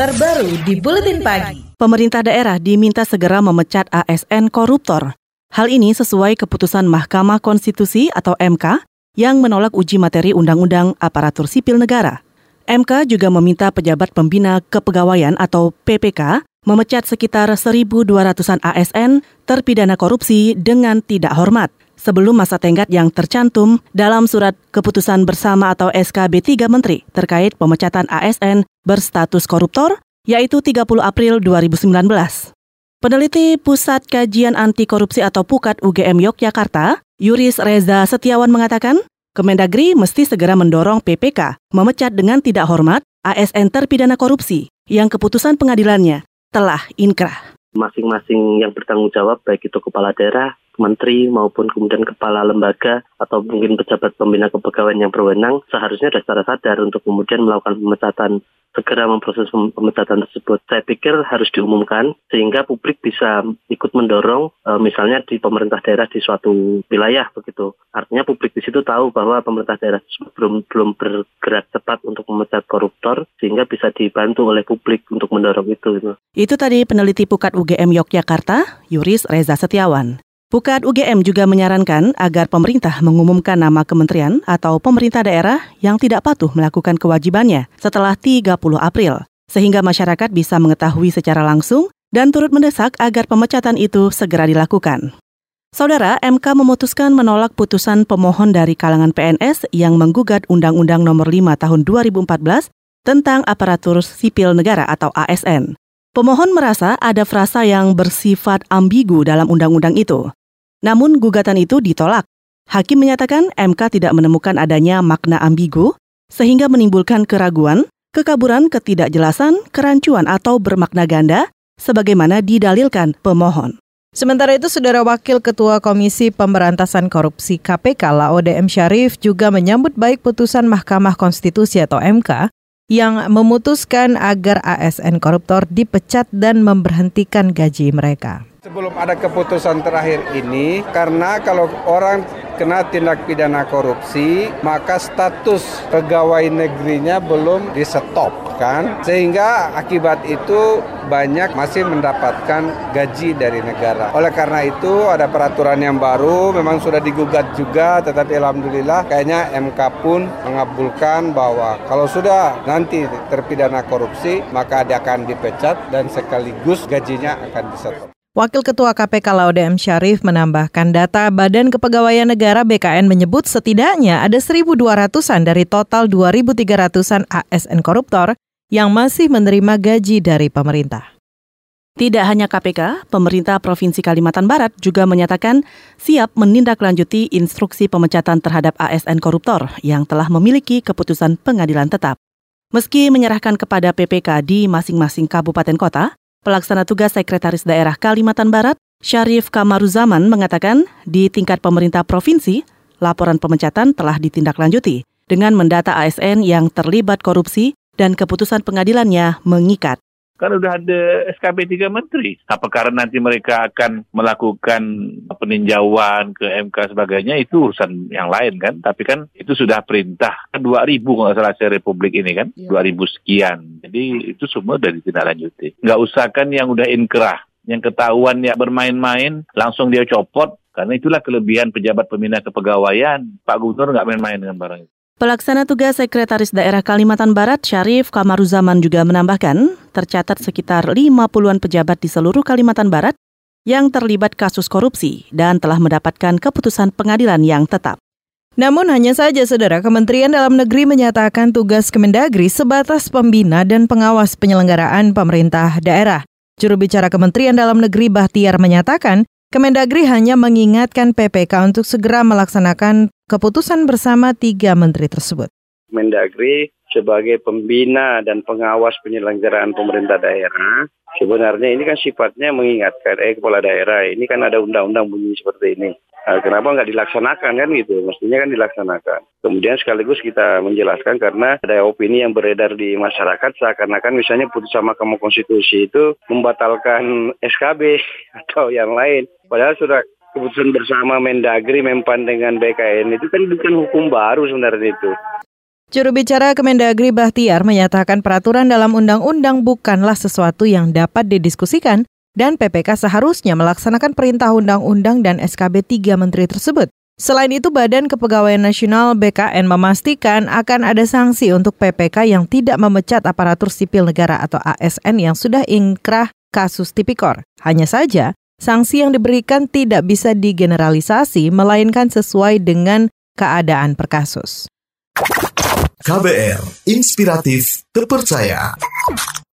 terbaru di Buletin Pagi. Pemerintah daerah diminta segera memecat ASN koruptor. Hal ini sesuai keputusan Mahkamah Konstitusi atau MK yang menolak uji materi Undang-Undang Aparatur Sipil Negara. MK juga meminta pejabat pembina kepegawaian atau PPK memecat sekitar 1.200-an ASN terpidana korupsi dengan tidak hormat sebelum masa tenggat yang tercantum dalam surat keputusan bersama atau SKB 3 Menteri terkait pemecatan ASN berstatus koruptor, yaitu 30 April 2019. Peneliti Pusat Kajian Anti Korupsi atau PUKAT UGM Yogyakarta, Yuris Reza Setiawan mengatakan, Kemendagri mesti segera mendorong PPK memecat dengan tidak hormat ASN terpidana korupsi yang keputusan pengadilannya telah inkrah. Masing-masing yang bertanggung jawab, baik itu kepala daerah, menteri maupun kemudian kepala lembaga atau mungkin pejabat pembina kepegawaian yang berwenang seharusnya sudah secara sadar untuk kemudian melakukan pemecatan segera memproses pemecatan tersebut. Saya pikir harus diumumkan sehingga publik bisa ikut mendorong e, misalnya di pemerintah daerah di suatu wilayah begitu. Artinya publik di situ tahu bahwa pemerintah daerah belum belum bergerak cepat untuk memecat koruptor sehingga bisa dibantu oleh publik untuk mendorong itu. Gitu. Itu tadi peneliti Pukat UGM Yogyakarta, Yuris Reza Setiawan. Pukat UGM juga menyarankan agar pemerintah mengumumkan nama kementerian atau pemerintah daerah yang tidak patuh melakukan kewajibannya setelah 30 April, sehingga masyarakat bisa mengetahui secara langsung dan turut mendesak agar pemecatan itu segera dilakukan. Saudara, MK memutuskan menolak putusan pemohon dari kalangan PNS yang menggugat Undang-Undang Nomor 5 Tahun 2014 tentang aparatur sipil negara atau ASN. Pemohon merasa ada frasa yang bersifat ambigu dalam undang-undang itu. Namun gugatan itu ditolak. Hakim menyatakan MK tidak menemukan adanya makna ambigu sehingga menimbulkan keraguan, kekaburan, ketidakjelasan, kerancuan atau bermakna ganda sebagaimana didalilkan pemohon. Sementara itu, Saudara Wakil Ketua Komisi Pemberantasan Korupsi KPK Laode M. Syarif juga menyambut baik putusan Mahkamah Konstitusi atau MK yang memutuskan agar ASN koruptor dipecat dan memberhentikan gaji mereka. Sebelum ada keputusan terakhir ini, karena kalau orang kena tindak pidana korupsi, maka status pegawai negerinya belum di-stop kan. Sehingga akibat itu banyak masih mendapatkan gaji dari negara. Oleh karena itu ada peraturan yang baru, memang sudah digugat juga, tetapi alhamdulillah kayaknya MK pun mengabulkan bahwa kalau sudah nanti terpidana korupsi, maka dia akan dipecat dan sekaligus gajinya akan di-stop. Wakil Ketua KPK Laude M. Syarif menambahkan data Badan Kepegawaian Negara BKN menyebut setidaknya ada 1.200-an dari total 2.300-an ASN koruptor yang masih menerima gaji dari pemerintah. Tidak hanya KPK, pemerintah Provinsi Kalimantan Barat juga menyatakan siap menindaklanjuti instruksi pemecatan terhadap ASN koruptor yang telah memiliki keputusan pengadilan tetap. Meski menyerahkan kepada PPK di masing-masing kabupaten kota, Pelaksana tugas Sekretaris Daerah Kalimantan Barat, Syarif Kamaruzaman mengatakan di tingkat pemerintah provinsi, laporan pemecatan telah ditindaklanjuti dengan mendata ASN yang terlibat korupsi dan keputusan pengadilannya mengikat. Kan udah ada SKP 3 Menteri. Apakah nanti mereka akan melakukan peninjauan ke MK sebagainya itu urusan yang lain kan. Tapi kan itu sudah perintah. Kan 2000 kalau nggak salah Republik ini kan. Ya. 2000 sekian. Jadi itu semua udah ditindaklanjuti. Nggak usah kan yang udah inkrah. Yang ketahuan ya bermain-main langsung dia copot. Karena itulah kelebihan pejabat pembina kepegawaian. Pak Gubernur nggak main-main dengan barang itu. Pelaksana tugas Sekretaris Daerah Kalimantan Barat Syarif Kamaruzaman juga menambahkan, tercatat sekitar 50-an pejabat di seluruh Kalimantan Barat yang terlibat kasus korupsi dan telah mendapatkan keputusan pengadilan yang tetap. Namun hanya saja saudara Kementerian Dalam Negeri menyatakan tugas Kemendagri sebatas pembina dan pengawas penyelenggaraan pemerintah daerah. Juru bicara Kementerian Dalam Negeri Bahtiar menyatakan, Kemendagri hanya mengingatkan PPK untuk segera melaksanakan keputusan bersama tiga menteri tersebut. Mendagri sebagai pembina dan pengawas penyelenggaraan pemerintah daerah, sebenarnya ini kan sifatnya mengingatkan, eh kepala daerah, ini kan ada undang-undang bunyi seperti ini. Nah, kenapa nggak dilaksanakan kan gitu? Mestinya kan dilaksanakan. Kemudian sekaligus kita menjelaskan karena ada opini yang beredar di masyarakat seakan-akan misalnya putusan Mahkamah Konstitusi itu membatalkan SKB atau yang lain. Padahal sudah keputusan bersama Mendagri, Mempan dengan BKN itu kan bukan hukum baru sebenarnya itu. Juru bicara Kemendagri Bahtiar menyatakan peraturan dalam undang-undang bukanlah sesuatu yang dapat didiskusikan dan PPK seharusnya melaksanakan perintah undang-undang dan SKB 3 menteri tersebut. Selain itu, Badan Kepegawaian Nasional BKN memastikan akan ada sanksi untuk PPK yang tidak memecat aparatur sipil negara atau ASN yang sudah ingkrah kasus tipikor. Hanya saja, sanksi yang diberikan tidak bisa digeneralisasi, melainkan sesuai dengan keadaan per kasus. KBR, inspiratif, terpercaya.